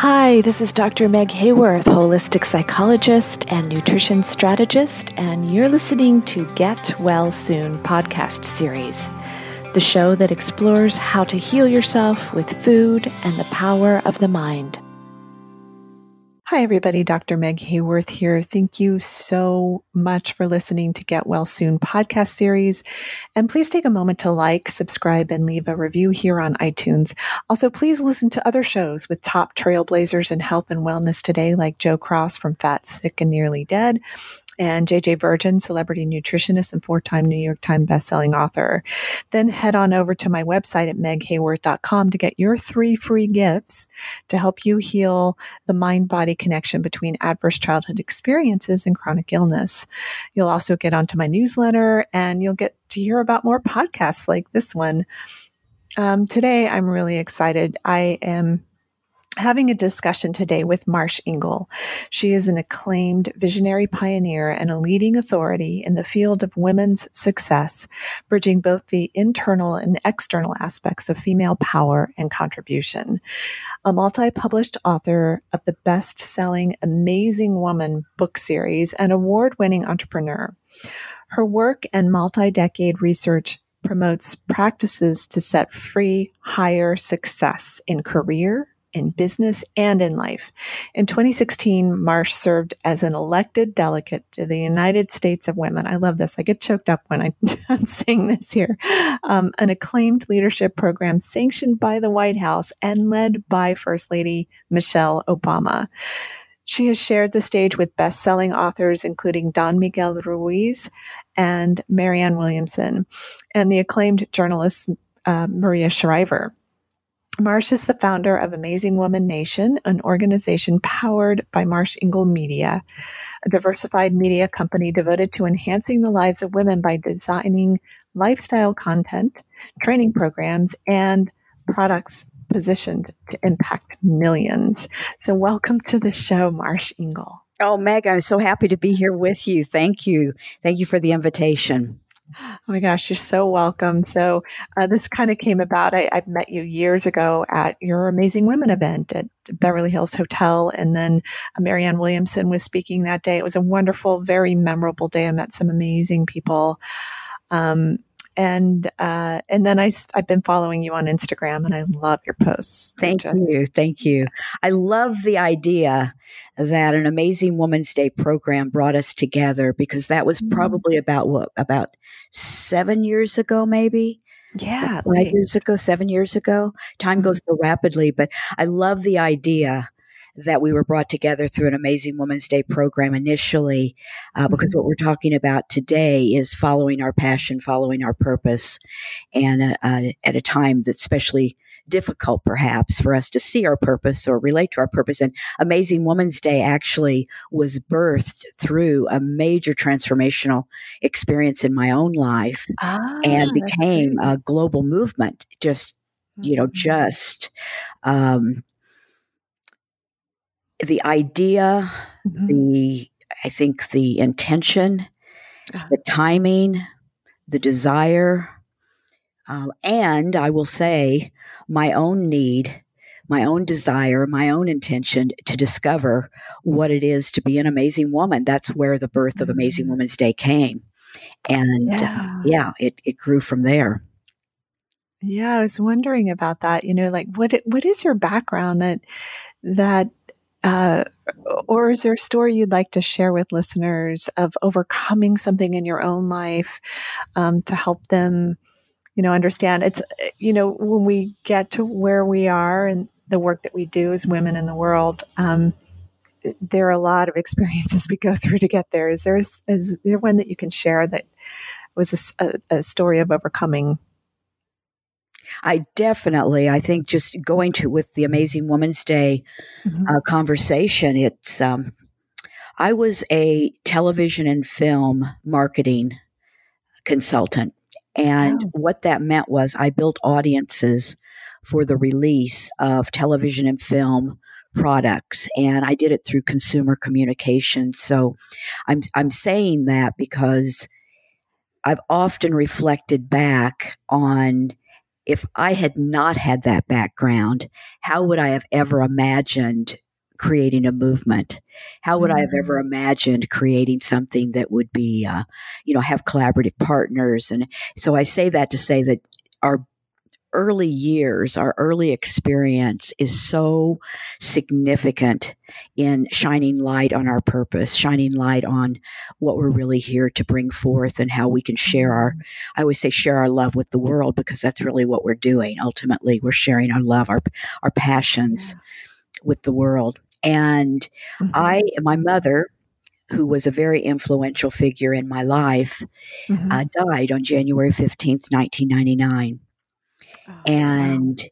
Hi, this is Dr. Meg Hayworth, holistic psychologist and nutrition strategist, and you're listening to Get Well Soon podcast series, the show that explores how to heal yourself with food and the power of the mind. Hi, everybody. Dr. Meg Hayworth here. Thank you so much for listening to Get Well Soon podcast series. And please take a moment to like, subscribe, and leave a review here on iTunes. Also, please listen to other shows with top trailblazers in health and wellness today, like Joe Cross from Fat, Sick, and Nearly Dead, and JJ Virgin, celebrity nutritionist and four time New York Times bestselling author. Then head on over to my website at meghayworth.com to get your three free gifts to help you heal the mind body connection between adverse childhood experiences and chronic illness. You'll also get onto my newsletter and you'll get to hear about more podcasts like this one. Um, today, I'm really excited. I am having a discussion today with Marsh Engle. She is an acclaimed visionary pioneer and a leading authority in the field of women's success, bridging both the internal and external aspects of female power and contribution. A multi published author of the best selling Amazing Woman book series and award winning entrepreneur. Her work and multi decade research promotes practices to set free higher success in career, in business and in life. In 2016, Marsh served as an elected delegate to the United States of Women. I love this. I get choked up when I, am saying this here. Um, an acclaimed leadership program sanctioned by the White House and led by First Lady Michelle Obama. She has shared the stage with best selling authors, including Don Miguel Ruiz and Marianne Williamson, and the acclaimed journalist uh, Maria Shriver. Marsh is the founder of Amazing Woman Nation, an organization powered by Marsh Engle Media, a diversified media company devoted to enhancing the lives of women by designing lifestyle content, training programs, and products positioned to impact millions. So, welcome to the show, Marsh Engle. Oh, Meg, I'm so happy to be here with you. Thank you. Thank you for the invitation. Oh my gosh, you're so welcome. So, uh, this kind of came about. I, I, met you years ago at your Amazing Women event at Beverly Hills Hotel. And then uh, Marianne Williamson was speaking that day. It was a wonderful, very memorable day. I met some amazing people. Um, and uh, and then I I've been following you on Instagram, and I love your posts. Thank just- you, thank you. I love the idea that an Amazing Woman's Day program brought us together because that was mm-hmm. probably about what about seven years ago, maybe. Yeah, five years ago, seven years ago. Time goes mm-hmm. so rapidly, but I love the idea that we were brought together through an Amazing Women's Day program initially, uh, because mm-hmm. what we're talking about today is following our passion, following our purpose, and uh, uh, at a time that's especially difficult perhaps for us to see our purpose or relate to our purpose. And Amazing Women's Day actually was birthed through a major transformational experience in my own life ah, and became a global movement. Just, you know, mm-hmm. just um, the idea, mm-hmm. the I think the intention, uh-huh. the timing, the desire, uh, and I will say my own need, my own desire, my own intention to discover what it is to be an amazing woman. That's where the birth of Amazing mm-hmm. Day came, and yeah, uh, yeah it it grew from there. Yeah, I was wondering about that. You know, like what what is your background that that uh, or is there a story you'd like to share with listeners of overcoming something in your own life um, to help them, you know, understand? It's, you know, when we get to where we are and the work that we do as women in the world, um, there are a lot of experiences we go through to get there. Is there, is, there one that you can share that was a, a story of overcoming I definitely, I think just going to with the Amazing Woman's Day mm-hmm. uh, conversation, it's, um, I was a television and film marketing consultant. And oh. what that meant was I built audiences for the release of television and film products and I did it through consumer communication. So I'm I'm saying that because I've often reflected back on if I had not had that background, how would I have ever imagined creating a movement? How would. I have ever mm. imagined creating something that would be, uh, you know, have collaborative partners? And so I say that to say that our early years, our early experience is so significant in shining light on our purpose, shining light on what we're really here to bring forth and how we can share our, I always say share our love with the world because that's really what we're doing. Ultimately, we're sharing our love, our, our passions yeah. with the world. And mm-hmm. I, my mother, who was a very influential figure in my life, mm-hmm. uh, died on January 15th, 1999. Oh, and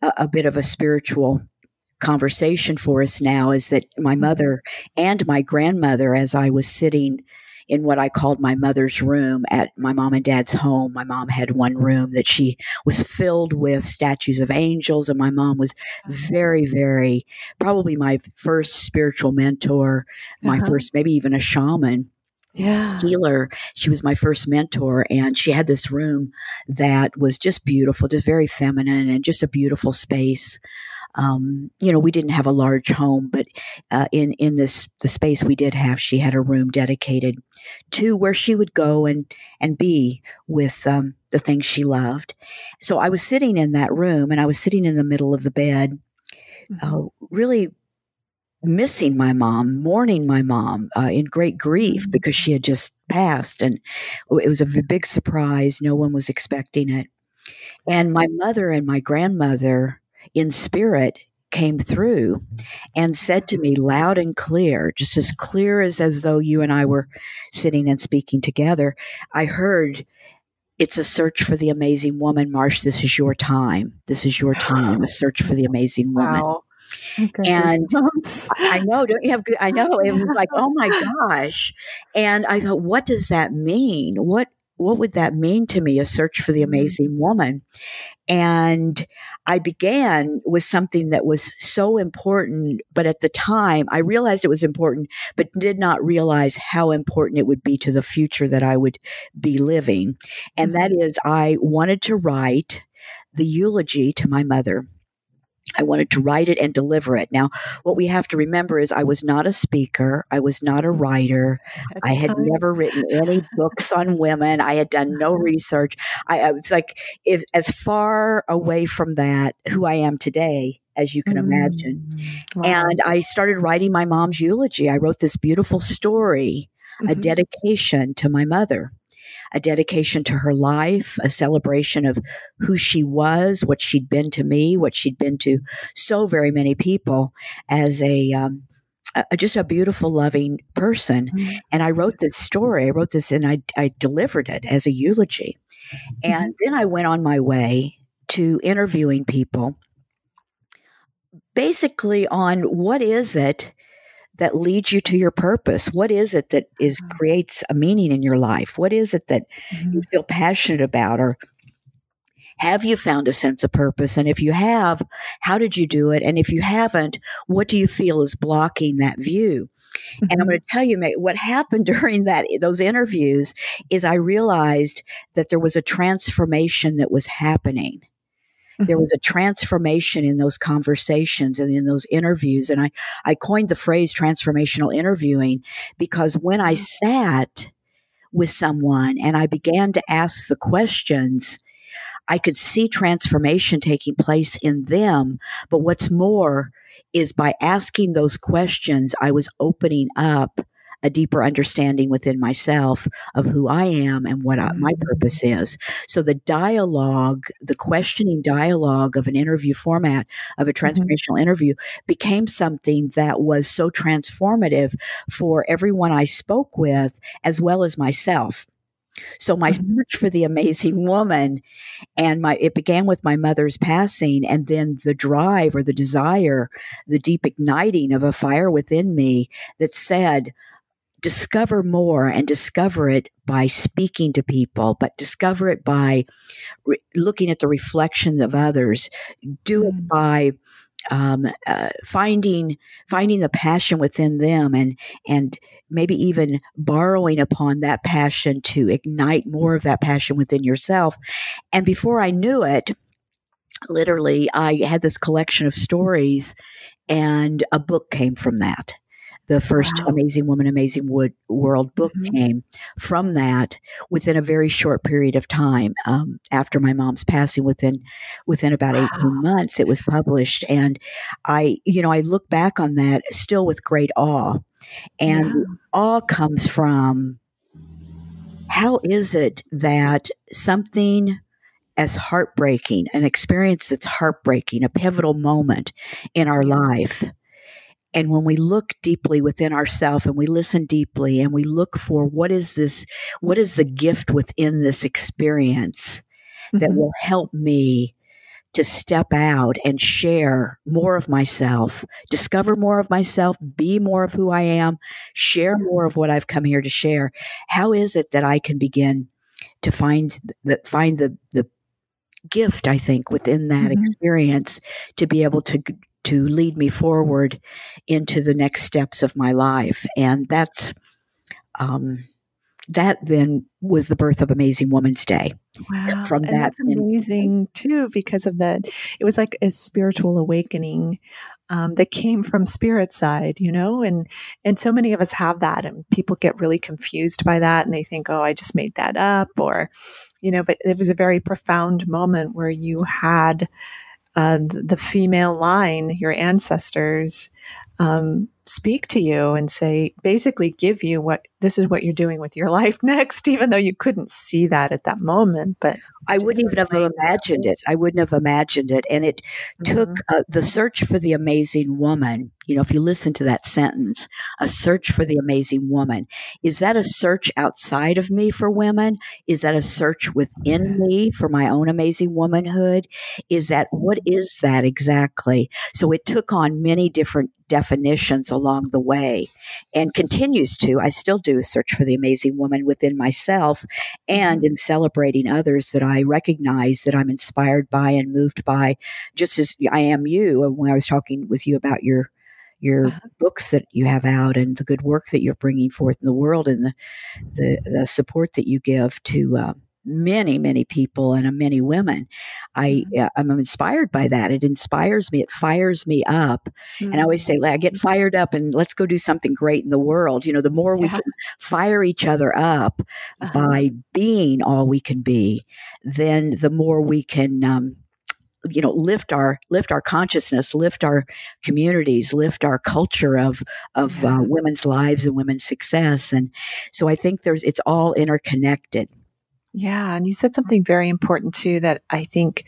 wow. a, a, bit of a spiritual conversation for us now is that my mm-hmm. mother and my grandmother, as I was sitting in what I called my mother's room at my mom and dad's home. My mom had one room that she was filled with statues of angels, and my mom was very, very probably my first spiritual mentor, my uh-huh. first, maybe even a shaman yeah. healer. She was my first mentor, and she had this room that was just beautiful, just very feminine, and just a beautiful space. Um, you know, we didn't have a large home, but uh, in in this the space we did have, she had a room dedicated to where she would go and and be with um, the things she loved. So I was sitting in that room, and I was sitting in the middle of the bed, mm-hmm. uh, really missing my mom, mourning my mom uh, in great grief mm-hmm. because she had just passed. And it was a big surprise. No one was expecting it. And my mother and my grandmother, in spirit, came through and said to me loud and clear, just as clear as, as though you and I were sitting and speaking together. I heard, It's a search for the amazing woman, Marsh. This is your time. This is your time, a search for the amazing woman. Wow. Okay. And I know, don't you have good? I know it was like, oh my gosh. And I thought, what does that mean? What what would that mean to me? A search for the mm-hmm. amazing woman. And I began with something that was so important, but at the time I realized it was important, but did not realize how important it would be to the future that I would be living. And that mm-hmm. I wanted to write the eulogy to my mother. I wanted to write it and deliver it. Now, what we have to remember is I was not a speaker. I was not a writer. I had time. never written any books on women. I had done no research. I, I was like if, as far away from that who I am today as you can mm. imagine. Wow. And I started writing my mom's eulogy. I wrote this beautiful story, mm-hmm. a dedication to my mother a dedication to her life, a celebration of who she was, what she'd been to me, what she'd been to so very many people as a, um, a just a beautiful, loving person. Mm-hmm. And I wrote this story. I wrote this and I, I delivered it as a eulogy. Mm-hmm. And then I went on my way to interviewing people basically on what is it that leads you to your purpose? What is it that is mm-hmm. creates a meaning in your life? What is it that mm-hmm. you feel passionate about or have you found a sense of purpose? And if you have, how did you do it? And if you haven't, what do you feel is blocking that view? Mm-hmm. And I'm mm-hmm. going to tell you, mate, what happened during that those interviews is I realized that there was a transformation that was happening there was a transformation in those conversations and in those interviews. And I, I coined the phrase transformational interviewing because when I mm-hmm. sat with someone and I began to ask the questions, I could see transformation taking place in them. But what's more is by asking those questions, I was opening up a deeper understanding within myself of who I am and what I, my mm-hmm. purpose is. So the dialogue, the questioning dialogue of an interview format of a mm-hmm. transformational mm-hmm. interview became something that was so transformative for everyone I spoke with as well as myself. So my mm-hmm. search for the amazing woman and my it began with my mother's passing and then the drive or the desire, the deep igniting of a fire within me that said, discover more and discover it by speaking to people, but discover it by re- looking at the reflections of others. Do it mm. by um, uh, finding finding the passion within them and and maybe even borrowing upon that passion to ignite more of that passion within yourself. And before I knew it, literally, I had this collection of stories, and a book came from that. The first wow. Amazing Woman, Amazing Wood World book mm-hmm. came from that within a very short period of time. Um, after my mom's passing, within within about wow. eighteen months, it was published, and I, you know, I look back on that still with great awe, and yeah. awe comes from how is it that something as heartbreaking, an experience that's heartbreaking, a pivotal moment in our life. And when we look deeply within ourselves and we listen deeply and we look for what is this, what is the gift within this experience that mm-hmm. will help me to step out and share more of myself, discover more of myself, be more of who I am, share more of what I've come here to share. How is it that I can begin to find the find the the gift, I think, within that mm-hmm. experience to be able to to lead me forward into the next steps of my life. And that's um, that then was the birth of Amazing Woman's Day. Wow. From and that, that's amazing too, because of that. It was like a spiritual awakening um, that came from spirit side, you know, and and so many of us have that, and people get really confused by that, and they think, oh, I just made that up, or you know, but it was a very profound moment where you had uh, the female line, your ancestors, um, speak to you and say, basically, give you what this is what you're doing with your life next, even though you couldn't see that at that moment. But I wouldn't even have imagined it. I wouldn't have imagined it. And it mm-hmm. took uh, the search for the amazing woman. You know, if you listen to that sentence, a search for the amazing woman, is that a search outside of me for women? Is that a search within me for my own amazing womanhood? Is that, what is that exactly? So it took on many different definitions along the way and continues to. I still do a search for the amazing woman within myself and mm-hmm. in celebrating others that I recognize that I'm inspired by and moved by, just as I am you. And when I was talking with you about your your uh-huh. books that you have out and the good work that you're bringing forth in the world and the the, the support that you give to um, many, many people and many women. I mm-hmm. I'm inspired by that. It inspires me. It fires me up. Mm-hmm. And I always say, I get mm-hmm. fired up and let's go do something great in the world. You know, the more yeah. we can fire each other up uh-huh. by being all we can be, then the more we can. Um, you know lift our lift our consciousness lift our communities lift our culture of of uh, women's lives and women's success and so i think there's it's all interconnected yeah. And you said something very important too that I think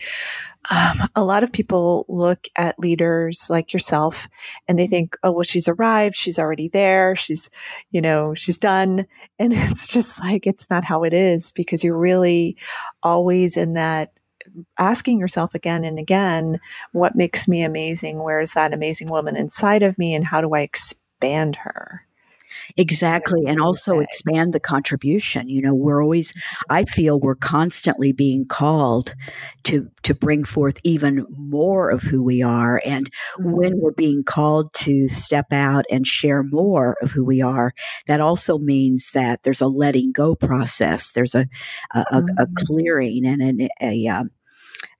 um, a lot of people look at leaders like yourself and they think, oh, well, she's arrived. She's already there. She's, you know, she's done. And it's just like, it's not how it is because you're really always in that asking yourself again and again, what makes me amazing? Where is that amazing woman inside of me? And how do I expand her? Exactly. And also expand the contribution. You know, we're always, I feel we're constantly being called to, to bring forth even more of who we are. And when mm-hmm. we're being called to step out and share more of who we are, that also means that there's a letting go process. There's a, a, a, a mm-hmm. clearing and an, a, a um,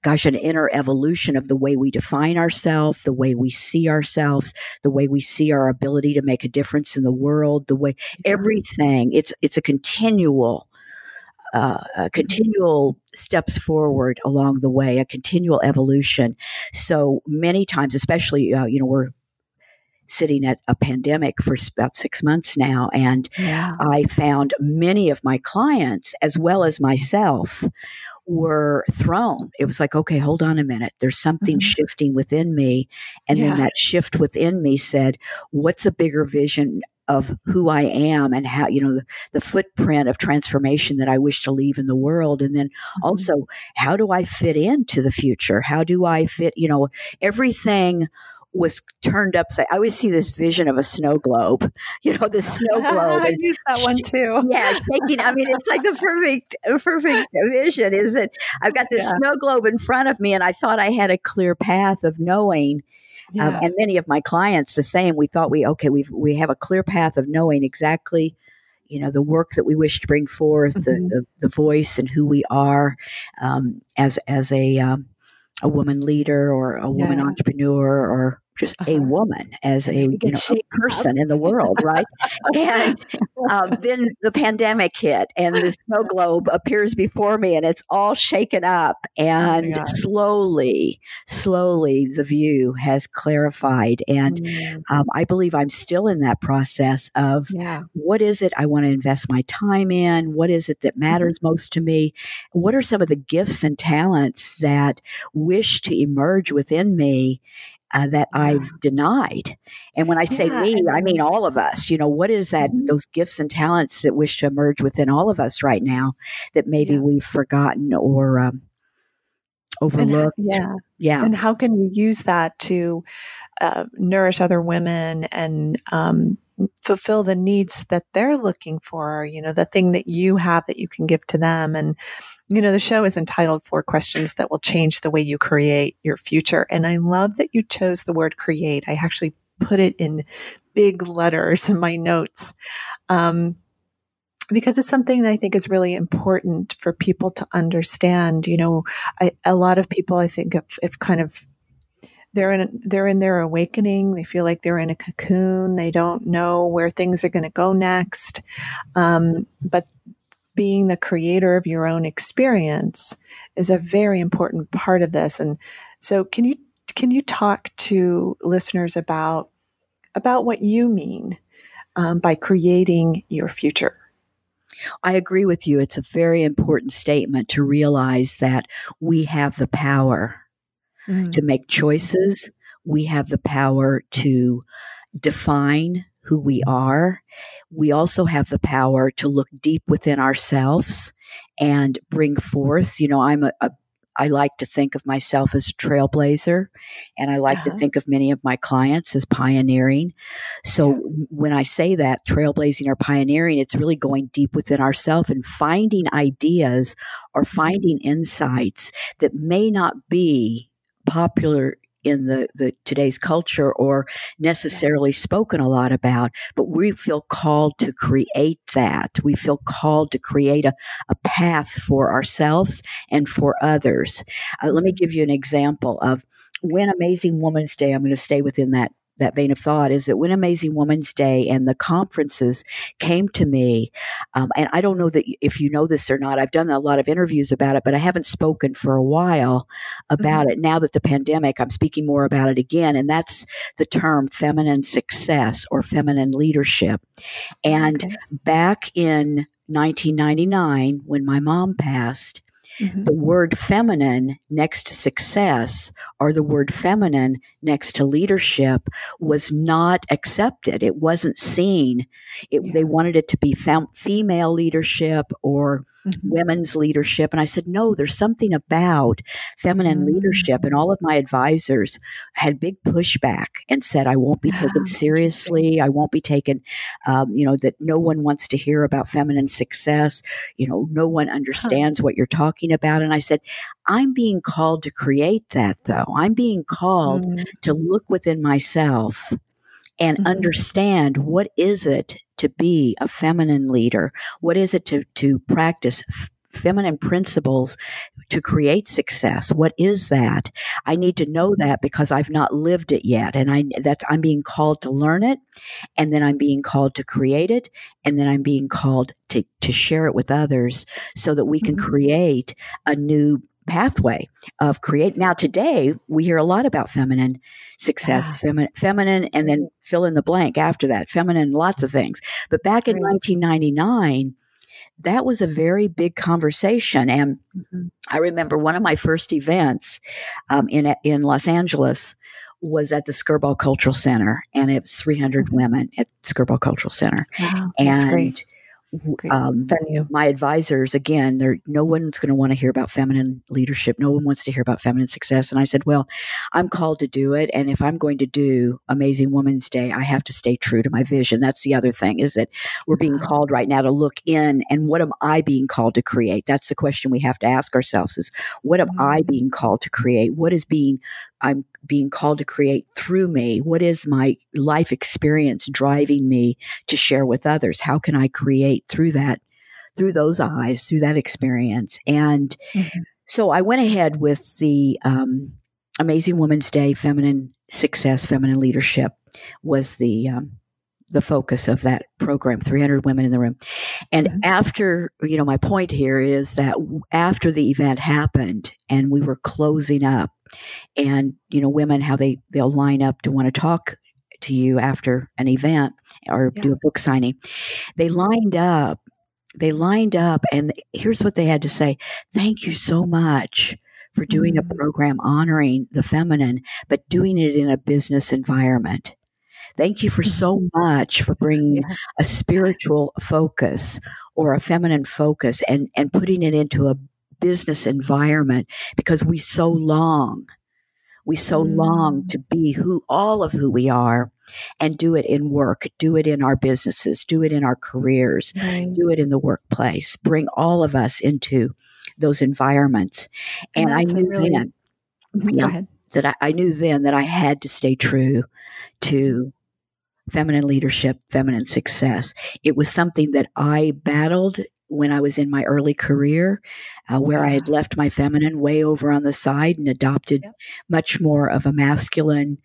gosh, an inner evolution of the way we define ourselves, the way we see ourselves, the way we see our ability to make a difference in the world, the way everything. It's it's a continual. Uh, a continual steps forward along the way, a continual evolution. So many times, especially, uh, you know, we're sitting at a pandemic for about six months now. And yeah. I found many of my clients, as well as myself, were thrown. It was like, okay, hold on a minute. There's something mm-hmm. shifting within me. And yeah. then that shift within me said, what's a bigger vision of who I am and how, you know, the, the, footprint of transformation that I wish to leave in the world. And then mm-hmm. also, how do I fit into the future? How do I fit, you know, everything was turned upside. I always see this vision of a snow globe. You know, the snow globe. I use that one too. Yeah, shaking. I mean, it's like the perfect, perfect vision. Is that I've got this yeah. snow globe in front of me, and I thought I had a clear path of knowing. Um, yeah. Um, and many of my clients the same. We thought we okay, we we have a clear path of knowing exactly you know the work that we wish to bring forth, mm-hmm. the, the, the voice and who we are um, as as a um, a woman leader or a woman yeah. entrepreneur or just uh-huh. a woman as a, you know, a person in the world, right? and um, then the pandemic hit, and the snow globe appears before me, and it's all shaken up. Oh and oh slowly, slowly, the view has clarified. And mm. um, I believe I'm still in that process of yeah. what is it I want to invest my time in? What is it that mm-hmm. matters mm-hmm. most to me? What are some of the gifts and talents that wish to emerge within me? Uh, that I've denied. And when I say yeah, me, I mean all of us. You know, what is that, mm-hmm. those gifts and talents that wish to emerge within all of us right now that maybe yeah. we've forgotten or um, overlooked? And, yeah. Yeah. And how can you use that to uh, nourish other women and um, fulfill the needs that they're looking for, you know, the thing that you have that you can give to them. And, you know, the show is entitled Four Questions That Will Change the Way You Create Your Future. And I love that you chose the word create. I actually put it in big letters in my notes. Um, because it's something that I think is really important for people to understand. You know, I, a lot of people I think have, have kind of they're in they're in their awakening. They feel like they're in a cocoon. They don't know where things are going to go next. Um, but being the creator of your own experience is a very important part of this. And so, can you can you talk to listeners about about what you mean um, by creating your future? I agree with you. It's a very important statement to realize that we have the power mm. to make choices. We have the power to define who we are. We also have the power to look deep within ourselves and bring forth. You know, I'm a, a I like to think of myself as a trailblazer, and I like uh-huh. to think of many of my clients as pioneering. So yeah. when I say that, trailblazing or pioneering, it's really going deep within ourselves and finding ideas or mm-hmm. finding insights that may not be popular in the, the today's culture or necessarily spoken a lot about, but we feel called to create that. We feel called to create a, a path for ourselves and for others. Uh, let me give you an example of when Amazing Woman's Day, I'm going to stay within that that vein of thought is that when Amazing Woman's Day and the conferences came to me, um, and I don't know that if you know this or not, I've done a lot of interviews about it, but I haven't spoken for a while about mm-hmm. it. Now that the pandemic, I'm speaking more about it again, and that's the term feminine success or feminine leadership. And okay. back in 1999, when my mom passed, Mm-hmm. The word feminine next to success or the word feminine next to leadership was not accepted. It wasn't seen. It, yeah. They wanted it to be fem- female leadership or mm-hmm. women's leadership. And I said, no, there's something about feminine mm-hmm. leadership. And all of my advisors had big pushback and said, I won't be taken seriously. I won't be taken, um, you know, that no one wants to hear about feminine success. You know, no one understands huh. what you're talking about. And I said, I'm being called to create that though. I'm being called mm-hmm. to look within myself and mm-hmm. understand what is it to be a feminine leader? What is it to, to practice f- feminine principles to create success? What is that? I need to know that because I've not lived it yet. And I, that's, I'm being called to learn it. And then I'm being called to create it. And then I'm being called to, to share it with others so that we can mm-hmm. create a new pathway of create. Now, today we hear a lot about feminine success, ah. feminine, feminine, and then fill in the blank after that, feminine, lots of things. But back in right. 1999, that was a very big conversation. And mm-hmm. I remember one of my first events um, in in Los Angeles was at the Skirball Cultural Center, and it was 300 mm-hmm. women at Skirball Cultural Center. Wow, and great um, my advisors again they're no one's going to want to hear about feminine leadership. No one wants to hear about feminine success. And i said well i'm called to do it. And if i'm going to do amazing women's day i have to stay true to my vision. That's the other thing is that we're being called right now to look in. And what am i being called to create? That's the question we have to ask ourselves is what am i mm-hmm. being called to create? What is being I'm being called to create through me? What is my life experience driving me to share with others? How can I create through that, through those eyes, through that experience? And mm-hmm. So I went ahead with the um, Amazing Women's Day Feminine Success, Feminine Leadership was the um, the focus of that program 300 women in the room and mm-hmm. after you know my point here is that after the event happened and we were closing up and you know women how they they'll line up to want to talk to you after an event or yeah. do a book signing they lined up they lined up and here's what they had to say thank you so much for doing mm-hmm. a program honoring the feminine but doing it in a business environment Thank you for so much for bringing a spiritual focus or a feminine focus and, and putting it into a business environment because we so long, we so long mm. to be who all of who we are and do it in work, do it in our businesses, do it in our careers, right. do it in the workplace, bring all of us into those environments. And, and I knew really, then, yeah, that I, I knew then that I had to stay true to feminine leadership, feminine success. It was something that I battled when I was in my early career, uh, where I had left my feminine way over on the side and adopted yep. much more of a masculine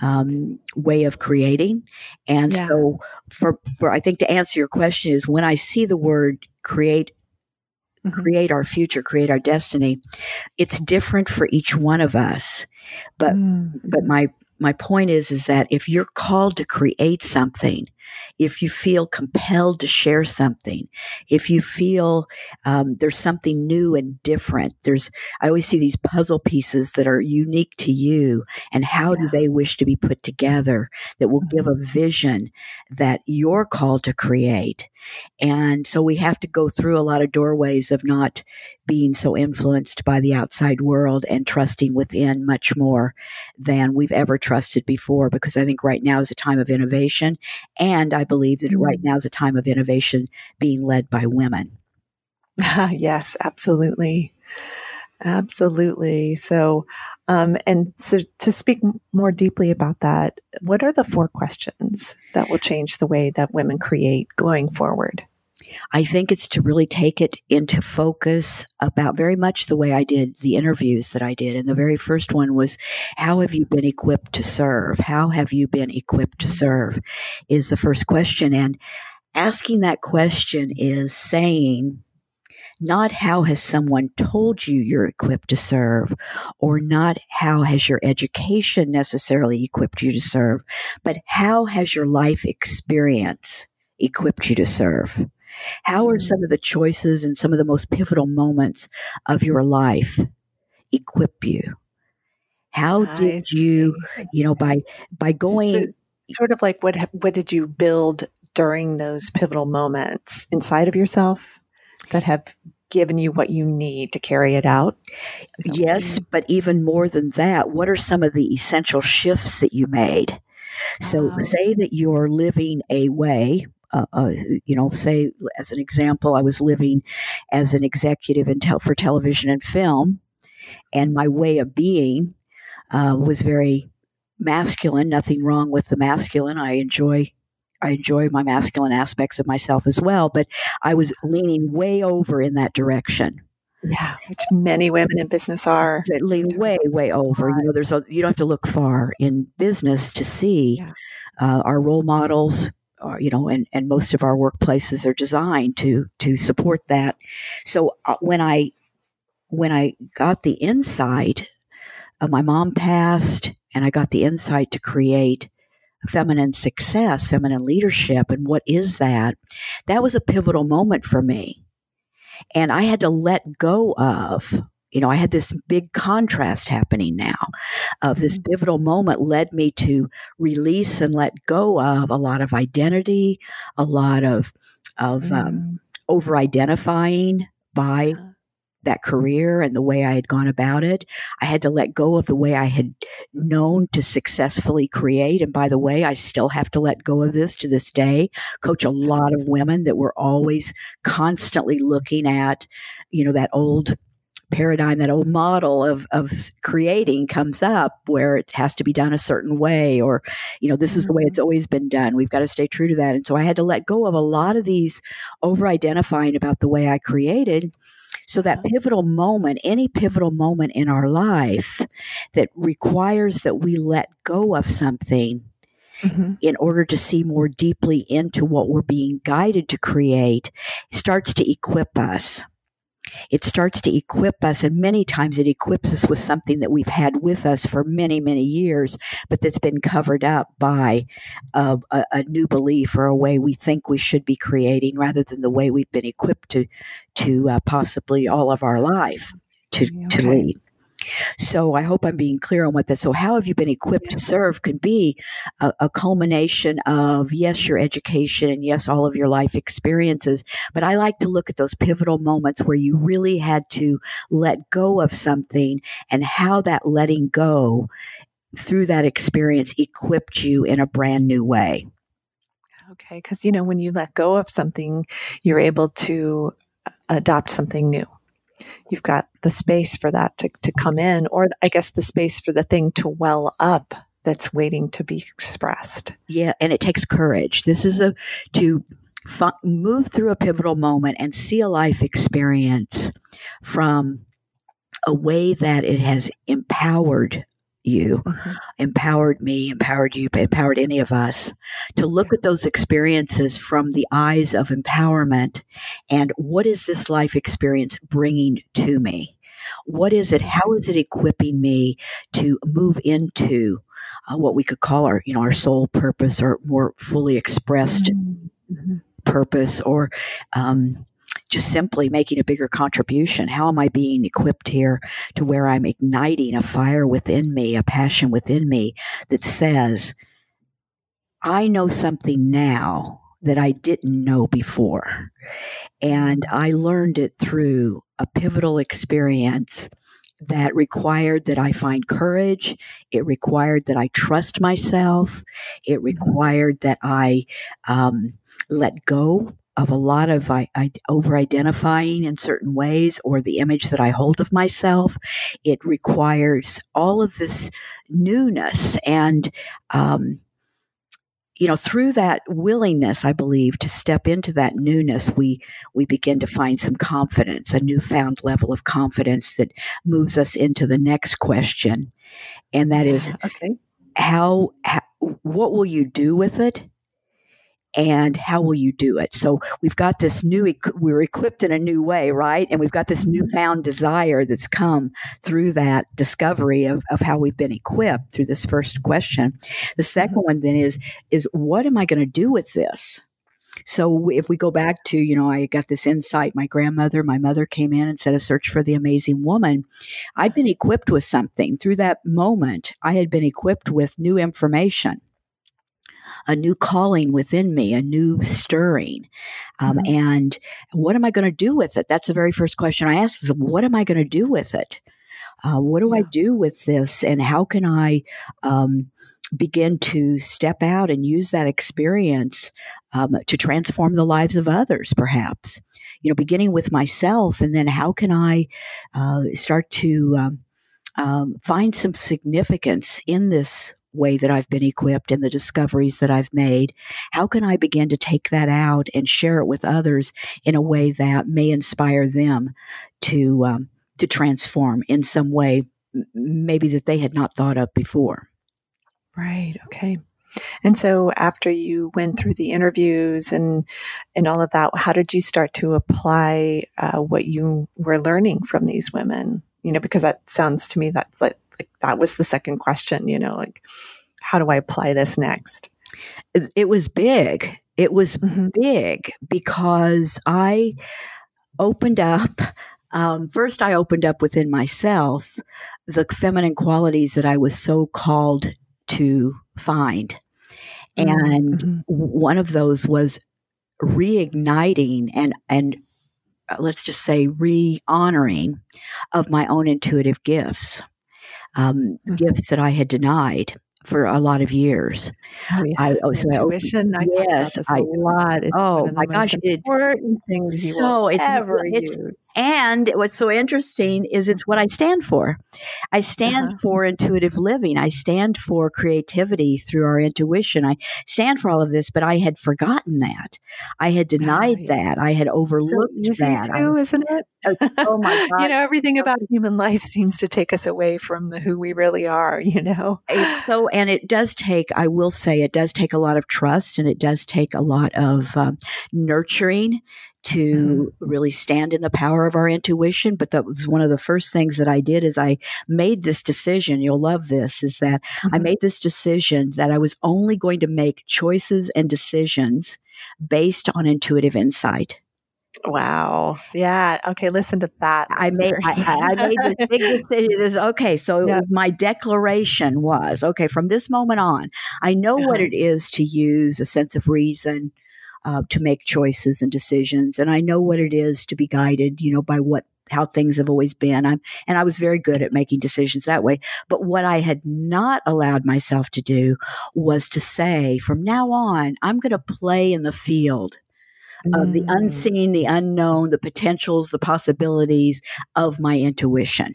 um, way of creating. And yeah. so, for, for I think to answer your question is when I see the word create mm-hmm. create our future, create our destiny. It's different for each one of us. But mm-hmm. but my my point is is that if you're called to create something if you feel compelled to share something if you feel um, there's something new and different there's i always see these puzzle pieces that are unique to you and how yeah. do they wish to be put together that will mm-hmm. give a vision that you're called to create and so we have to go through a lot of doorways of not being so influenced by the outside world and trusting within much more than we've ever trusted before. Because I think right now is a time of innovation. And I believe that right mm-hmm. now is a time of innovation being led by women. yes, absolutely. Absolutely. So, um, and so to speak more deeply about that, what are the four questions that will change the way that women create going forward? I think it's to really take it into focus about very much the way I did the interviews that I did. And the very first one was, How have you been equipped to serve? How have you been equipped to serve? Is the first question. And asking that question is saying, not how has someone told you you're equipped to serve, or not how has your education necessarily equipped you to serve, but how has your life experience equipped you to serve? How are mm-hmm. some of the choices and some of the most pivotal moments of your life equip you? How did you, you know, by by going so sort of like what what did you build during those pivotal moments inside of yourself that have given you what you need to carry it out? Yes, but even more than that, what are some of the essential shifts that you made? So, um, say that you're living a way, uh, uh, you know, say as an example, I was living as an executive in tel- for television and film, and my way of being uh, was very masculine. Nothing wrong with the masculine. I enjoy I enjoy my masculine aspects of myself as well, but I was leaning way over in that direction. Yeah, which many women in business are. That lean way, way over. You know, there's a you don't have to look far in business to see yeah. uh, our role models. Are, you know, and, and most of our workplaces are designed to to support that. So uh, when I when I got the insight, uh, my mom passed, and I got the insight to create feminine success, feminine leadership, and what is that? That was a pivotal moment for me. And I had to let go of, you know, I had this big contrast happening now of this mm-hmm. pivotal moment led me to release and let go of a lot of identity, a lot of, of um, mm. um, over identifying by that career and the way I had gone about it. I had to let go of the way I had known to successfully create. And by the way, I still have to let go of this to this day. Coach a lot of women that were always constantly looking at, you know, that old paradigm, that old model of, of creating comes up where it has to be done a certain way, or, you know, this is the way it's mm-hmm. always been done. We've got to stay true to that. And so I had to let go of a lot of these over identifying about the way I created So that pivotal moment, any pivotal moment in our life that requires that we let go of something mm-hmm. in order to see more deeply into what we're being guided to create starts to equip us. It starts to equip us, and many times it equips us with something that we've had with us for many, many years, but that's been covered up by a, a, a new belief or a way we think we should be creating rather than the way we've been equipped to, to uh, possibly all of our life to, okay. to lead. So I hope I'm being clear on what that. So how have you been equipped to serve could be a, a, culmination of yes, your education and yes, all of your life experiences. But I like to look at those pivotal moments where you really had to let go of something and how that letting go through that experience equipped you in a brand new way. Okay, because you know when you let go of something, you're able to uh, adopt something new you've got the space for that to, to come in, or I guess the space for the thing to well up that's waiting to be expressed. Yeah, and it takes courage. This is a to f- move through a pivotal moment and see a life experience from a way that it has empowered you, mm-hmm. empowered me, empowered you, empowered any of us to look at those experiences from the eyes of empowerment and what is this life experience bringing to me? What is it? How is it equipping me to move into uh, what we could call our, you know, our soul purpose or more fully expressed mm-hmm. purpose or, um, just simply making a bigger contribution? How am I being equipped here to where I'm igniting a fire within me, a passion within me that says, I know something now that I didn't know before. And I learned it through a pivotal experience that required that I find courage. It required that I trust myself. It required that I um, let go of a lot of I, I, over identifying in certain ways or the image that I hold of myself. It requires all of this newness and, um, you know, through that willingness, I believe, to step into that newness, we we begin to find some confidence, a newfound level of confidence that moves us into the next question, and that is, okay. how, how what will you do with it? And how will you do it? So we've got this new, we're equipped in a new way, right? And we've got this newfound desire that's come through that discovery of, of how we've been equipped through this first question. The second one then is, is what am I going to do with this? So if we go back to, you know, I got this insight. My grandmother, my mother came in and said a search for the amazing woman. I'd been equipped with something through that moment. I had been equipped with new information a new calling within me, a new stirring. Um, mm-hmm. And what am I going to do with it? That's the very first question I ask is, what am I going to do with it? Uh, what do yeah. I do with this? And how can I um, begin to step out and use that experience um, to transform the lives of others, perhaps? You know, beginning with myself, and then how can I uh, start to um, um find some significance in this way that I've been equipped and the discoveries that I've made? How can I begin to take that out and share it with others in a way that may inspire them to um, to transform in some way, maybe that they had not thought of before? Right. Okay. And so after you went through the interviews and and all of that, how did you start to apply uh, what you were learning from these women? You know, because that sounds to me that's like like that was the second question, you know, like how do I apply this next? It, was big. It was mm-hmm. big because I opened up. Um, first, I opened up within myself the feminine qualities that I was so called to find. And mm-hmm. one of those was reigniting and, and uh, let's just say re honoring of my own intuitive gifts um, mm-hmm. gifts that I had denied for a lot of years. Oh, yeah. I, oh, so intuition. I, yes, I, a lot. It's oh my gosh, important it, things so will ever it's, use. And what's so interesting is it's what I stand for. I stand uh-huh. for intuitive living. I stand for creativity through our intuition. I stand for all of this, but I had forgotten that. I had denied oh, that. I had overlooked so that. Too, I, isn't it? Oh, oh my God. you know, everything about human life seems to take us away from the who we really are, you know? so, and it does take, I will say, it does take a lot of trust and it does take a lot of um, nurturing to mm-hmm. really stand in the power of our intuition but that was one of the first things that i did is i made this decision you'll love this is that mm-hmm. i made this decision that i was only going to make choices and decisions based on intuitive insight Wow. Yeah. Okay. Listen to that. I made I, I, made this big decision. This okay. So yeah. was, my declaration was okay. From this moment on, I know what it is to use a sense of reason uh, to make choices and decisions, and I know what it is to be guided. You know by what how things have always been. I'm, and I was very good at making decisions that way. But what I had not allowed myself to do was to say, from now on, I'm going to play in the field of the mm. unseen, the unknown, the potentials, the possibilities of my intuition.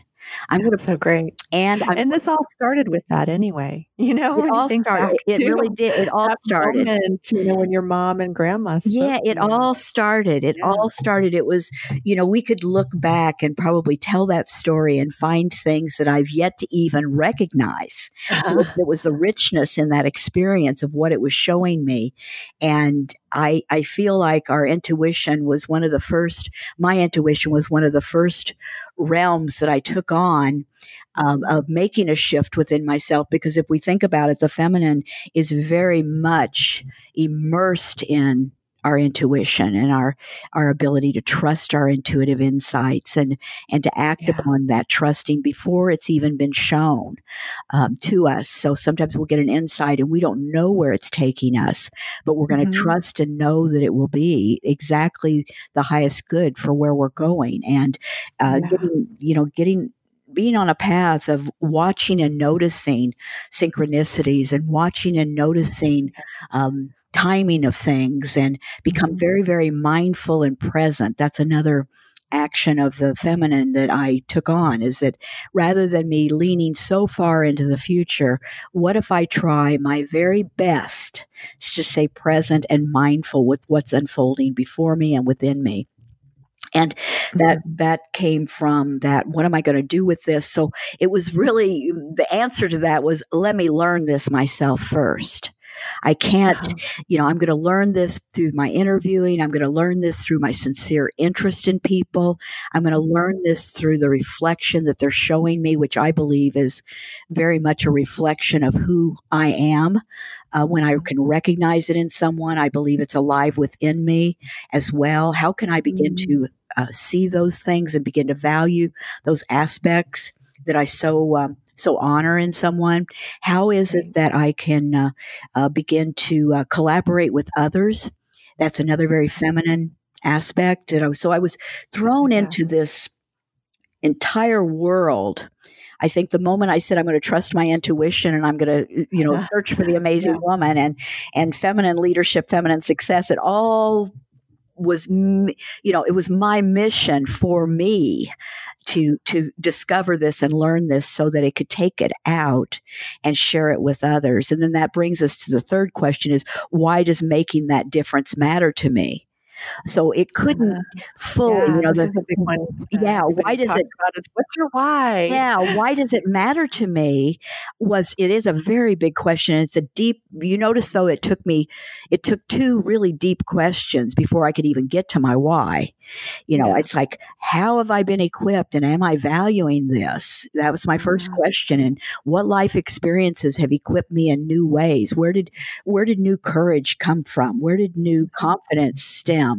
I'm going to so great, and I'm, and this all started with that anyway. You know, it all started. It really did. It all started. Moment, you know, when your mom and grandma. Yeah, it all started. It yeah. all started. It was, you know, we could look back and probably tell that story and find things that I've yet to even recognize. Uh-huh. It was the richness in that experience of what it was showing me, and I I feel like our intuition was one of the first. My intuition was one of the first realms that I took on um, of making a shift within myself. Because if we think about it, the feminine is very much immersed in our intuition and our our ability to trust our intuitive insights and and to act yeah. upon that trusting before it's even been shown um, to us so sometimes we'll get an insight and we don't know where it's taking us but we're going to mm-hmm. trust and know that it will be exactly the highest good for where we're going and uh, yeah. getting you know getting being on a path of watching and noticing synchronicities and watching and noticing um, timing of things and become mm-hmm. very, very mindful and present. That's another action of the feminine that I took on is that rather than me leaning so far into the future, what if I try my very best to stay present and mindful with what's unfolding before me and within me? and that mm-hmm. that came from that what am i going to do with this so it was really the answer to that was let me learn this myself first I can't, uh-huh. you know, I'm going to learn this through my interviewing. I'm going to learn this through my sincere interest in people. I'm going to learn this through the reflection that they're showing me, which I believe is very much a reflection of who I am. Uh, when I can recognize it in someone, I believe it's alive within me as well. How can I begin mm-hmm. to uh, see those things and begin to value those aspects that I so um, so honor in someone? How is it that I can uh, uh, begin to uh, collaborate with others? That's another very feminine aspect. That I was, so I was thrown yeah. into this entire world. I think the moment I said I'm going to trust my intuition and I'm going to, you know, search for the amazing yeah. woman and and feminine leadership, feminine success, it all was you know it was my mission for me to to discover this and learn this so that it could take it out and share it with others. And then that brings us to the third question is why does making that difference matter to me so it couldn't uh, fully, yeah, you know, this is a big one. Yeah. Why does it, is, what's your why? Yeah. Why does it matter to me was, it is a very big question. It's a deep, you notice though, it took me, it took two really deep questions before I could even get to my why. You know, it's like, how have I been equipped and am I valuing this? That was my first yeah. question. And what life experiences have equipped me in new ways? Where did, where did new courage come from? Where did new confidence stem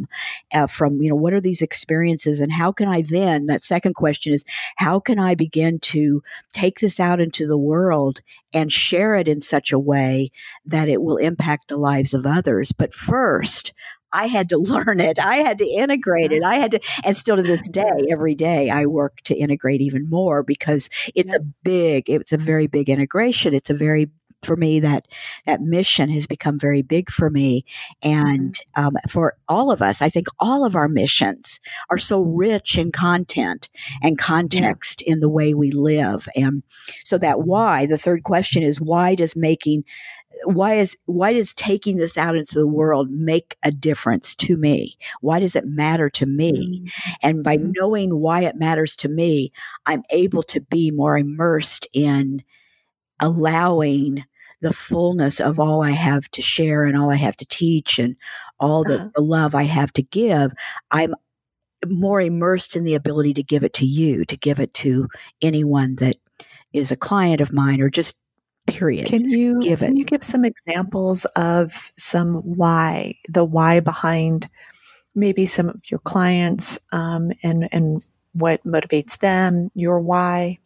uh, from? You know, what are these experiences and how can I then, that second question is, how can I begin to take this out into the world and share it in such a way that it will impact the lives of others? But first, I had to learn it. I had to integrate it. I had to, and still to this day, every day I work to integrate even more because it's yeah. a big, it's a very big integration. It's a very for me that that mission has become very big for me and mm-hmm. um, for all of us i think all of our missions are so rich in content and context yeah. in the way we live and so that why the third question is why does making why is why does taking this out into the world make a difference to me why does it matter to me mm-hmm. and by mm-hmm. knowing why it matters to me i'm able to be more immersed in allowing the fullness of all I have to share and all I have to teach and all the, uh-huh. the love I have to give, I'm more immersed in the ability to give it to you, to give it to anyone that is a client of mine or just period. Can you give it? Can you give some examples of some why, the why behind maybe some of your clients um, and and what motivates them, your why?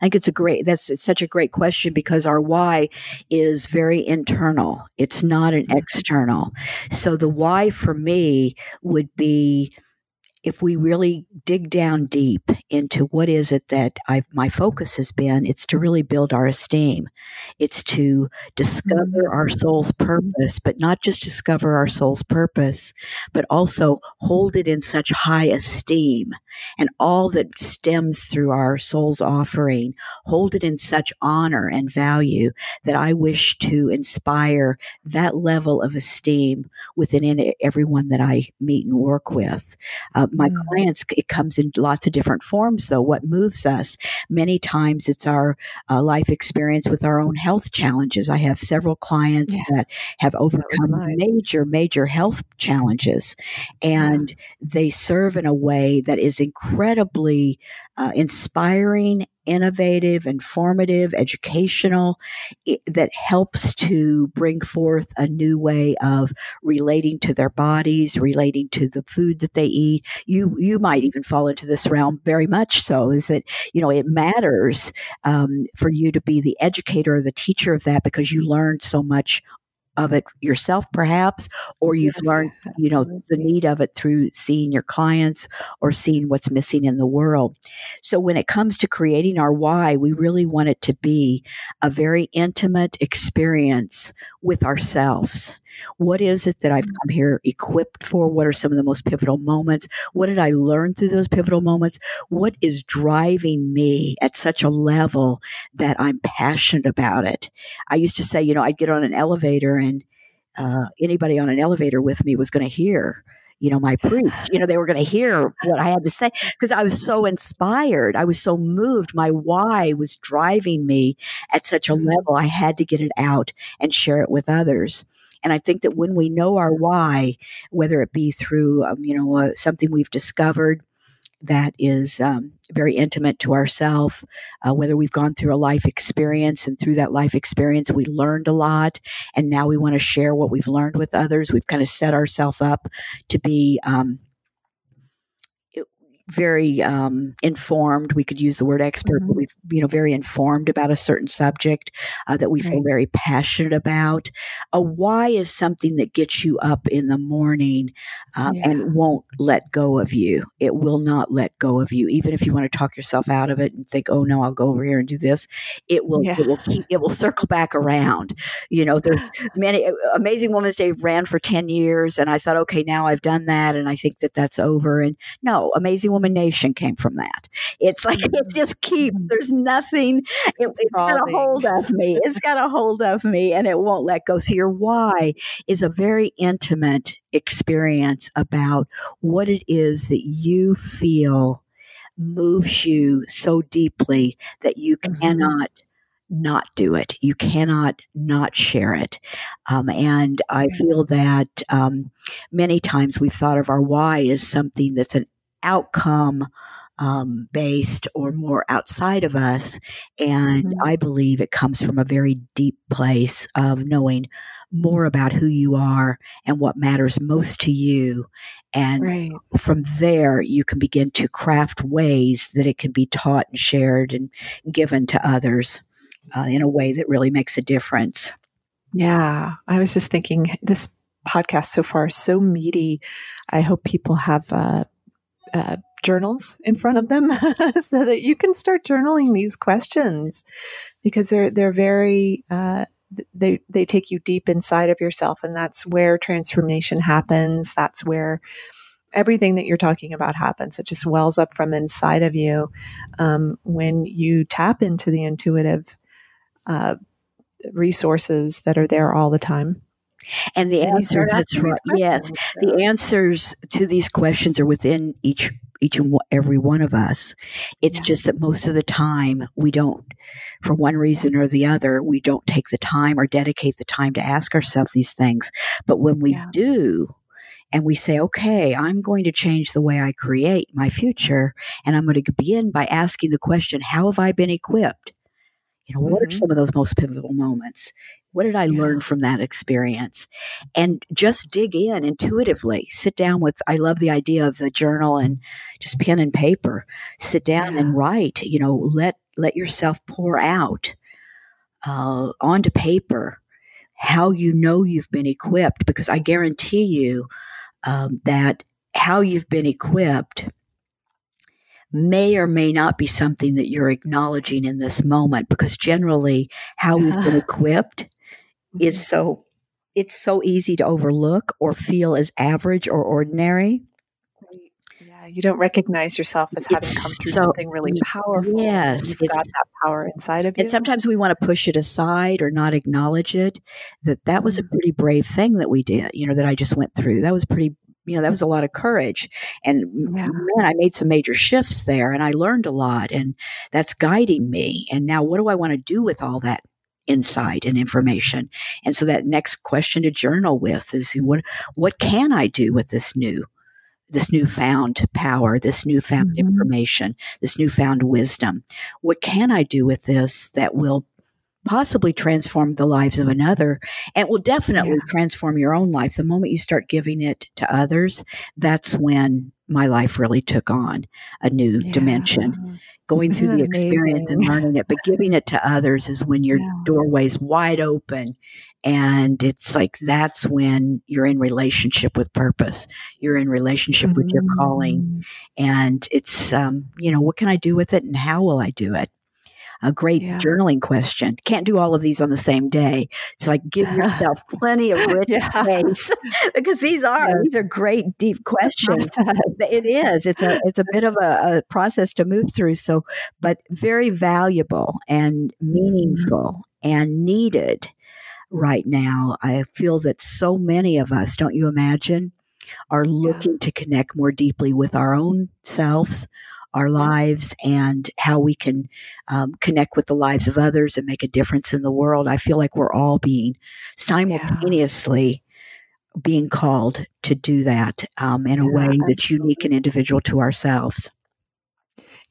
I think it's a great, that's it's such a great question because our why is very internal. It's not an mm-hmm. external. So the why for me would be if we really dig down deep into what is it that I've, my focus has been, it's to really build our esteem. It's to discover mm-hmm. our soul's purpose, but not just discover our soul's purpose, but also hold it in such high esteem and all that stems through our soul's offering, hold it in such honor and value that I wish to inspire that level of esteem within everyone that I meet and work with. Uh, my mm. clients, it comes in lots of different forms, though. What moves us? Many times it's our uh, life experience with our own health challenges. I have several clients yeah. that have overcome that major, major health challenges, and yeah. they serve in a way that is incredibly uh, inspiring innovative, informative, educational, it, that helps to bring forth a new way of relating to their bodies, relating to the food that they eat. You you might even fall into this realm very much. So is that you know it matters um, for you to be the educator or the teacher of that because you learned so much of it yourself perhaps or you've yes. learned you know the need of it through seeing your clients or seeing what's missing in the world so when it comes to creating our why we really want it to be a very intimate experience with ourselves what is it that I've come here equipped for? What are some of the most pivotal moments? What did I learn through those pivotal moments? What is driving me at such a level that I'm passionate about it? I used to say, you know, I'd get on an elevator and uh, anybody on an elevator with me was going to hear you know, my preach. You know, they were going to hear what I had to say because I was so inspired. I was so moved. My why was driving me at such a mm-hmm. level. I had to get it out and share it with others. And I think that when we know our why, whether it be through, um, you know, uh, something we've discovered that is um, very intimate to ourselves, uh, whether we've gone through a life experience and through that life experience we learned a lot, and now we want to share what we've learned with others. We've kind of set ourselves up to be um, very um, informed. We could use the word expert, mm-hmm. but we've you know very informed about a certain subject uh, that we right. feel very passionate about. A why is something that gets you up in the morning uh, yeah. and won't let go of you. It will not let go of you, even if you want to talk yourself out of it and think, "Oh no, I'll go over here and do this." It will. Yeah. It will keep. It will circle back around. You know, there's many uh, Amazing Women's Day ran for ten years, and I thought, okay, now I've done that, and I think that that's over. And no, Amazing Woman Nation came from that. It's like it mm-hmm. just keeps. Mm-hmm. There's nothing. It, has got a hold of me. It's got a hold of me, and it won't let go. So your why is a very intimate experience about what it is that you feel moves you so deeply that you mm-hmm. cannot not do it. You cannot not share it. Um, and I feel that um, many times we've thought of our why as something that's an outcome um, based or more outside of us. And mm-hmm. I believe it comes from a very deep place of knowing more about who you are and what matters most to you. And right. from there, you can begin to craft ways that it can be taught and shared and given to others uh, in a way that really makes a difference. Yeah. I was just thinking this podcast so far is so meaty. I hope people have uh, uh, journals in front of them so that you can start journaling these questions because they're they're very uh, they they take you deep inside of yourself and that's where transformation happens. That's where everything that you're talking about happens. It just wells up from inside of you um, when you tap into the intuitive uh, resources that are there all the time and the and answers that's right yes the answers to these questions are within each each and every one of us. It's yeah. just that most of the time we don't, for one reason or the other, we don't take the time or dedicate the time to ask ourselves these things. But when we yeah. do, and we say, okay, I'm going to change the way I create my future. And I'm going to begin by asking the question, how have I been equipped? You know, mm-hmm. what are mm-hmm. some of those most pivotal moments? What did I yeah. learn from that experience? And just dig in intuitively. Sit down with, I love the idea of the journal and just pen and paper. Sit down yeah. and write, you know, let, let yourself pour out uh, onto paper how you know you've been equipped, because I guarantee you um, that how you've been equipped may or may not be something that you're acknowledging in this moment because generally how yeah. we've been equipped is mm-hmm. so it's so easy to overlook or feel as average or ordinary. Yeah, you don't recognize yourself as having it's come through so, something really powerful. Yes, you've got that power inside of you. And sometimes we want to push it aside or not acknowledge it. That that was a mm-hmm. pretty brave thing that we did. You know, that I just went through. That was pretty. You know, that was a lot of courage. And yeah. man, I made some major shifts there, and I learned a lot, and that's guiding me. And now, what do I want to do with all that insight and information. And so that next question to journal with is what what can I do with this new this newfound power, this newfound mm-hmm. information, this newfound wisdom? What can I do with this that will possibly transform the lives of another and will definitely yeah. transform your own life. The moment you start giving it to others, that's when my life really took on a new yeah. dimension going through the experience and learning it, but giving it to others is when your yeah. doorway's wide open. And it's like that's when you're in relationship with purpose. You're in relationship mm-hmm. with your calling. Mm. And it's, um, you know, what can I do with it and how will I do it? A great yeah. journaling question. Can't do all of these on the same day. It's like give yourself plenty of rich yeah. space because these are yes. these are great deep questions. it is. It's a it's a bit of a, a, process to move through. So, but very valuable and mm-hmm. meaningful and needed right now. I feel that so many of us, don't you imagine, are looking yeah. to connect more deeply with our own selves, our lives and how we can um, connect with the lives of others and make a difference in the world. I feel like we're all being simultaneously yeah. being called to do that um, in a way that's absolutely. unique and individual to ourselves.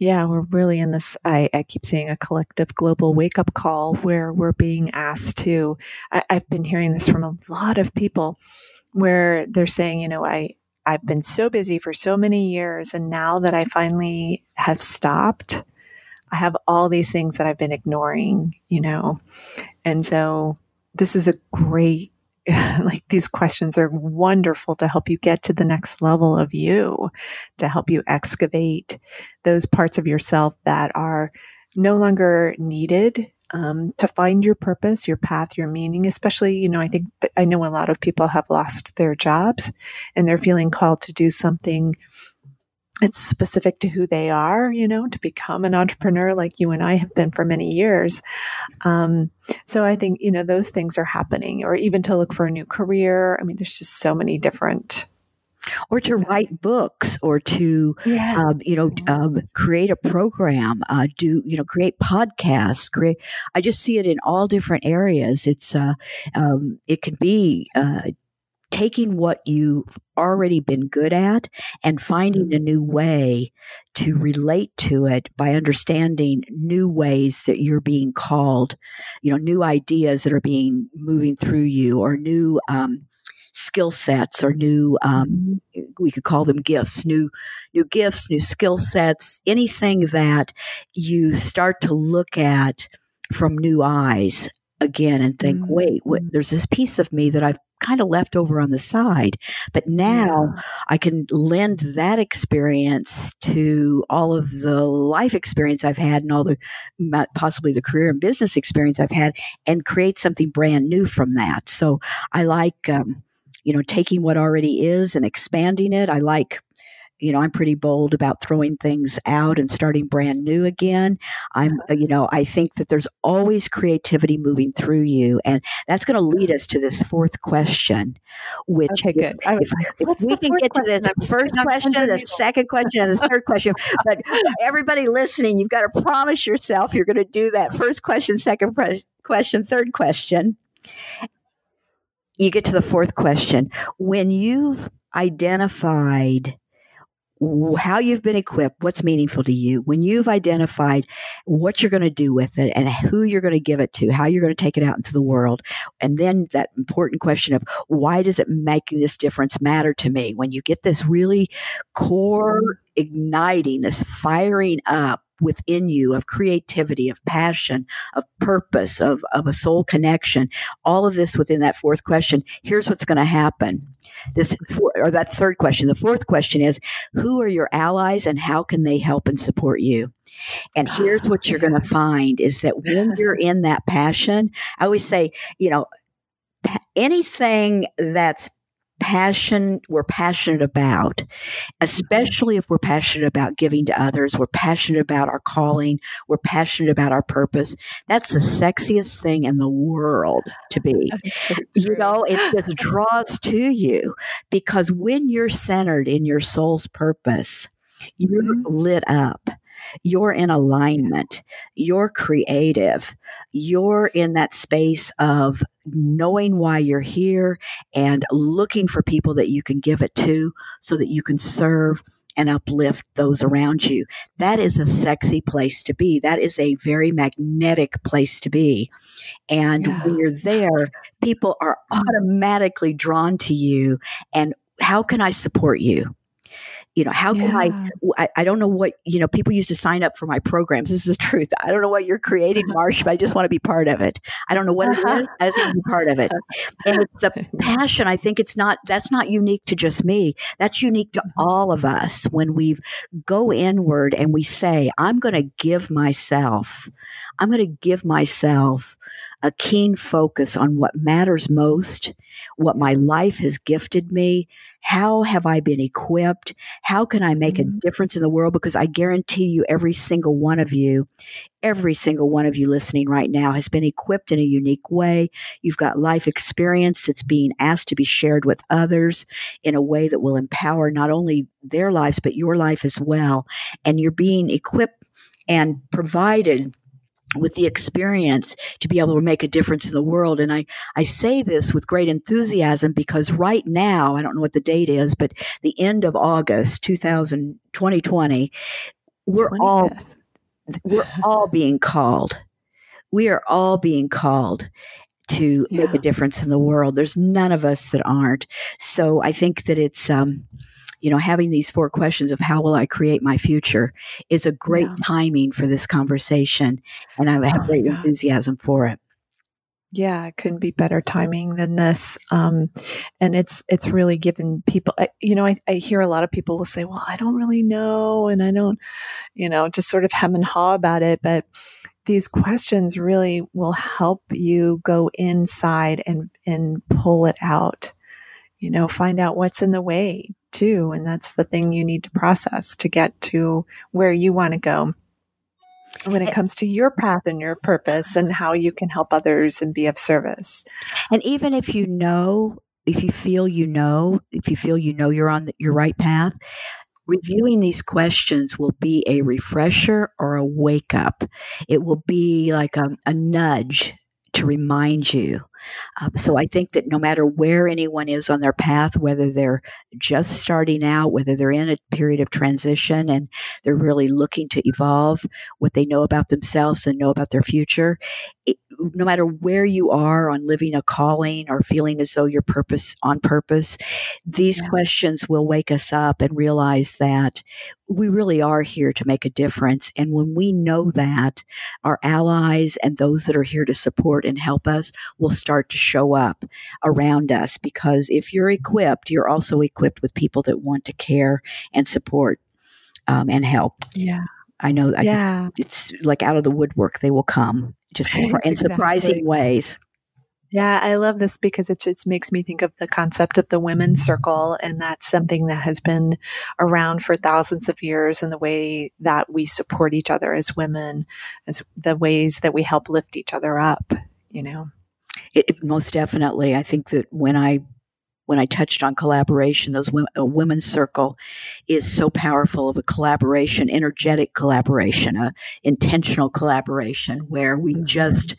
Yeah, we're really in this. I, I keep seeing a collective global wake up call where we're being asked to. I, I've been hearing this from a lot of people where they're saying, you know, I, I've been so busy for so many years. And now that I finally have stopped, I have all these things that I've been ignoring, you know? And so this is a great, like, these questions are wonderful to help you get to the next level of you, to help you excavate those parts of yourself that are no longer needed um, to find your purpose, your path, your meaning. Especially, you know, I think I know a lot of people have lost their jobs and they're feeling called to do something it's specific to who they are, you know, to become an entrepreneur like you and I have been for many years. Um, so I think, you know, those things are happening, or even to look for a new career. I mean, there's just so many different or to write books or to yeah. um, you know um, create a program uh, do you know create podcasts create i just see it in all different areas it's uh, um, it can be uh, taking what you've already been good at and finding a new way to relate to it by understanding new ways that you're being called you know new ideas that are being moving through you or new um, skill sets or new um, we could call them gifts new new gifts new skill sets anything that you start to look at from new eyes again and think, mm-hmm. wait, what, there's this piece of me that I've kind of left over on the side. But now yeah. I can lend that experience to all of the life experience I've had and all the possibly the career and business experience I've had and create something brand new from that. So I like, um, you know, taking what already is and expanding it. I like you know, I'm pretty bold about throwing things out and starting brand new again. I'm, uh, you know, I think that there's always creativity moving through you. And that's going to lead us to this fourth question, which okay, good. if, if, if we can get to this first question, the second question, and the third question, but everybody listening, you've got to promise yourself you're going to do that first question, second pre- question, third question. You get to the fourth question. When you've identified how you've been equipped, what's meaningful to you, when you've identified what you're going to do with it and who you're going to give it to, how you're going to take it out into the world. And then that important question of why does it make this difference matter to me? When you get this really core igniting, this firing up within you of creativity, of passion, of purpose, of, of a soul connection, all of this within that fourth question, here's what's going to happen. This, or that third question. The fourth question is, who are your allies and how can they help and support you? And here's what you're going to find is that when you're in that passion, I always say, you know, anything that's passion we're passionate about mm-hmm. especially if we're passionate about giving to others we're passionate about our calling we're passionate about our purpose that's the sexiest thing in the world to be you know it just draws to you because when you're centered in your soul's purpose you're mm-hmm. lit up you're in alignment. You're creative. You're in that space of knowing why you're here and looking for people that you can give it to so that you can serve and uplift those around you. That is a sexy place to be. That is a very magnetic place to be. And yeah. when you're there, people are mm-hmm. automatically drawn to you. And how can I support you? You know how can. I, I i don't know what you know people used to sign up for my programs this is the truth i don't know what you're creating marsh but i just want to be part of it i don't know what it is i just want to be part of it and it's the passion i think it's not that's not unique to just me that's unique to mm-hmm. all of us when we go inward and we say i'm going to give myself i'm going to give myself a keen focus on what matters most, what my life has gifted me. How have I been equipped? How can I make a mm-hmm. difference in the world? Because I guarantee you, every single one of you, every single one of you listening right now has been equipped in a unique way. You've got life experience that's being asked to be shared with others in a way that will empower not only their lives, but your life as well. And you're being equipped and provided with the experience to be able to make a difference in the world. And I, I say this with great enthusiasm because right now, I don't know what the date is, but the end of August 2000, 2020, we're 25th. all, we're all being called. We are all being called to yeah. make a difference in the world. There's none of us that aren't. So I think that it's, um, you know, having these four questions of how will I create my future is a great yeah. timing for this conversation. And I have oh, great yeah. enthusiasm for it. Yeah, it couldn't be better timing than this. Um, and it's it's really given people. You know, I, I hear a lot of people will say, "Well, I don't really know," and I don't, you know, just sort of hem and haw about it. But these questions really will help you go inside and and pull it out. You know, find out what's in the way too. And that's the thing you need to process to get to where you want to go when it comes to your path and your purpose and how you can help others and be of service. And even if you know, if you feel you know, if you feel you know you're on the, your right path, reviewing these questions will be a refresher or a wake up. It will be like a, a nudge to remind you. Um, so I think that no matter where anyone is on their path, whether they're just starting out, whether they're in a period of transition and they're really looking to evolve what they know about themselves and know about their future, it, no matter where you are on living a calling or feeling as though you're purpose on purpose, these yeah. questions will wake us up and realize that we really are here to make a difference. And when we know that, our allies and those that are here to support and help us will start to show up around us. Because if you're equipped, you're also equipped with people that want to care and support um, and help. Yeah. I know I yeah. it's like out of the woodwork they will come just in exactly. surprising ways. Yeah, I love this because it just makes me think of the concept of the women's circle. And that's something that has been around for thousands of years and the way that we support each other as women, as the ways that we help lift each other up, you know? It, it, most definitely. I think that when I when I touched on collaboration, those women, a women's circle is so powerful of a collaboration, energetic collaboration, a intentional collaboration where we mm-hmm. just,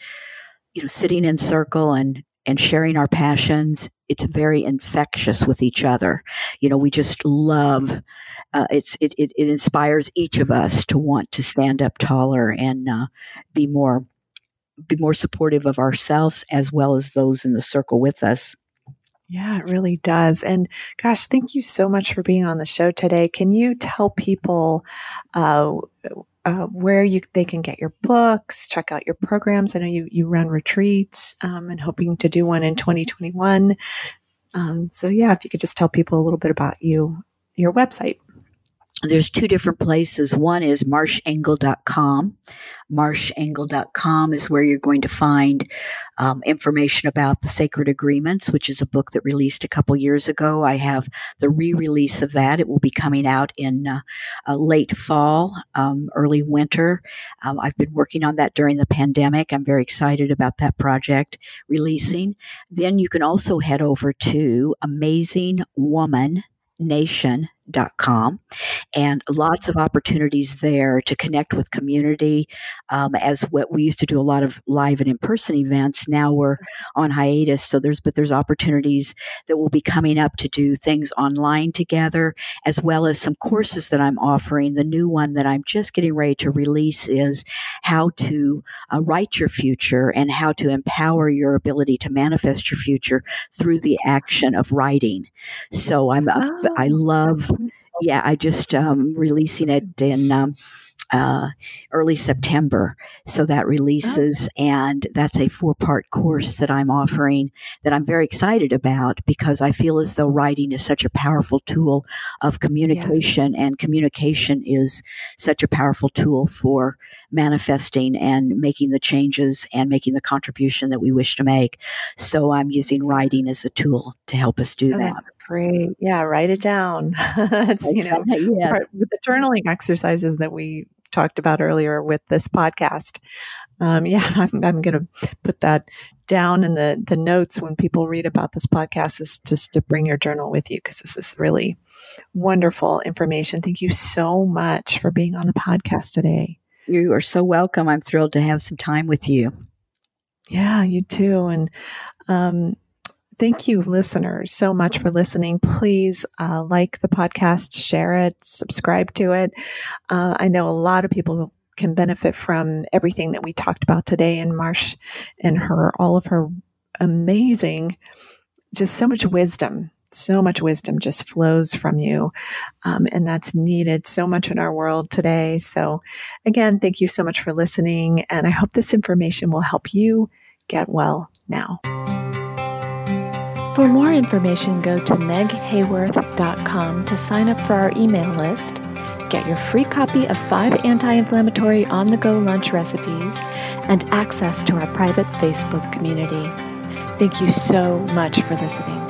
you know, sitting in circle and and sharing our passions. It's very infectious with each other. You know, we just love. Uh, it's it, it, it inspires each of us to want to stand up taller and uh, be more be more supportive of ourselves as well as those in the circle with us. Yeah, it really does. And gosh, thank you so much for being on the show today. Can you tell people uh, uh, where you they can get your books, check out your programs? I know you you run retreats um, and hoping to do one in 2021. Um, so yeah, if you could just tell people a little bit about you, your website there's two different places. One is marshengle.com. Marshengle.com is where you're going to find um, information about the Sacred Agreements, which is a book that released a couple years ago. I have the re-release of that. It will be coming out in uh, uh, late fall, um, early winter. Um, I've been working on that during the pandemic. I'm very excited about that project releasing. Then you can also head over to Amazing Woman nation.com and lots of opportunities there to connect with community um, as what we used to do a lot of live and in-person events now we're on hiatus so there's but there's opportunities that will be coming up to do things online together as well as some courses that i'm offering the new one that i'm just getting ready to release is how to uh, write your future and how to empower your ability to manifest your future through the action of writing so i'm oh. I love, yeah, I just um, releasing it in um, uh, early September. So that releases, okay. and that's a four part course that I'm offering that I'm very excited about because I feel as though writing is such a powerful tool of communication, yes. and communication is such a powerful tool for manifesting and making the changes and making the contribution that we wish to make. So I'm using writing as a tool to help us do oh, that. Great. Yeah, write it down. That's, you know, yeah. part, with the journaling exercises that we talked about earlier with this podcast. Um, yeah, I'm, I'm going to put that down in the, the notes when people read about this podcast is just to bring your journal with you because this is really wonderful information. Thank you so much for being on the podcast today. You are so welcome. I'm thrilled to have some time with you. Yeah, you too. And um, thank you, listeners, so much for listening. Please uh, like the podcast, share it, subscribe to it. Uh, I know a lot of people can benefit from everything that we talked about today, and Marsh and her, all of her amazing, just so much wisdom. So much wisdom just flows from you. Um, and that's needed so much in our world today. So, again, thank you so much for listening. And I hope this information will help you get well now. For more information, go to meghayworth.com to sign up for our email list, get your free copy of five anti inflammatory on the go lunch recipes, and access to our private Facebook community. Thank you so much for listening.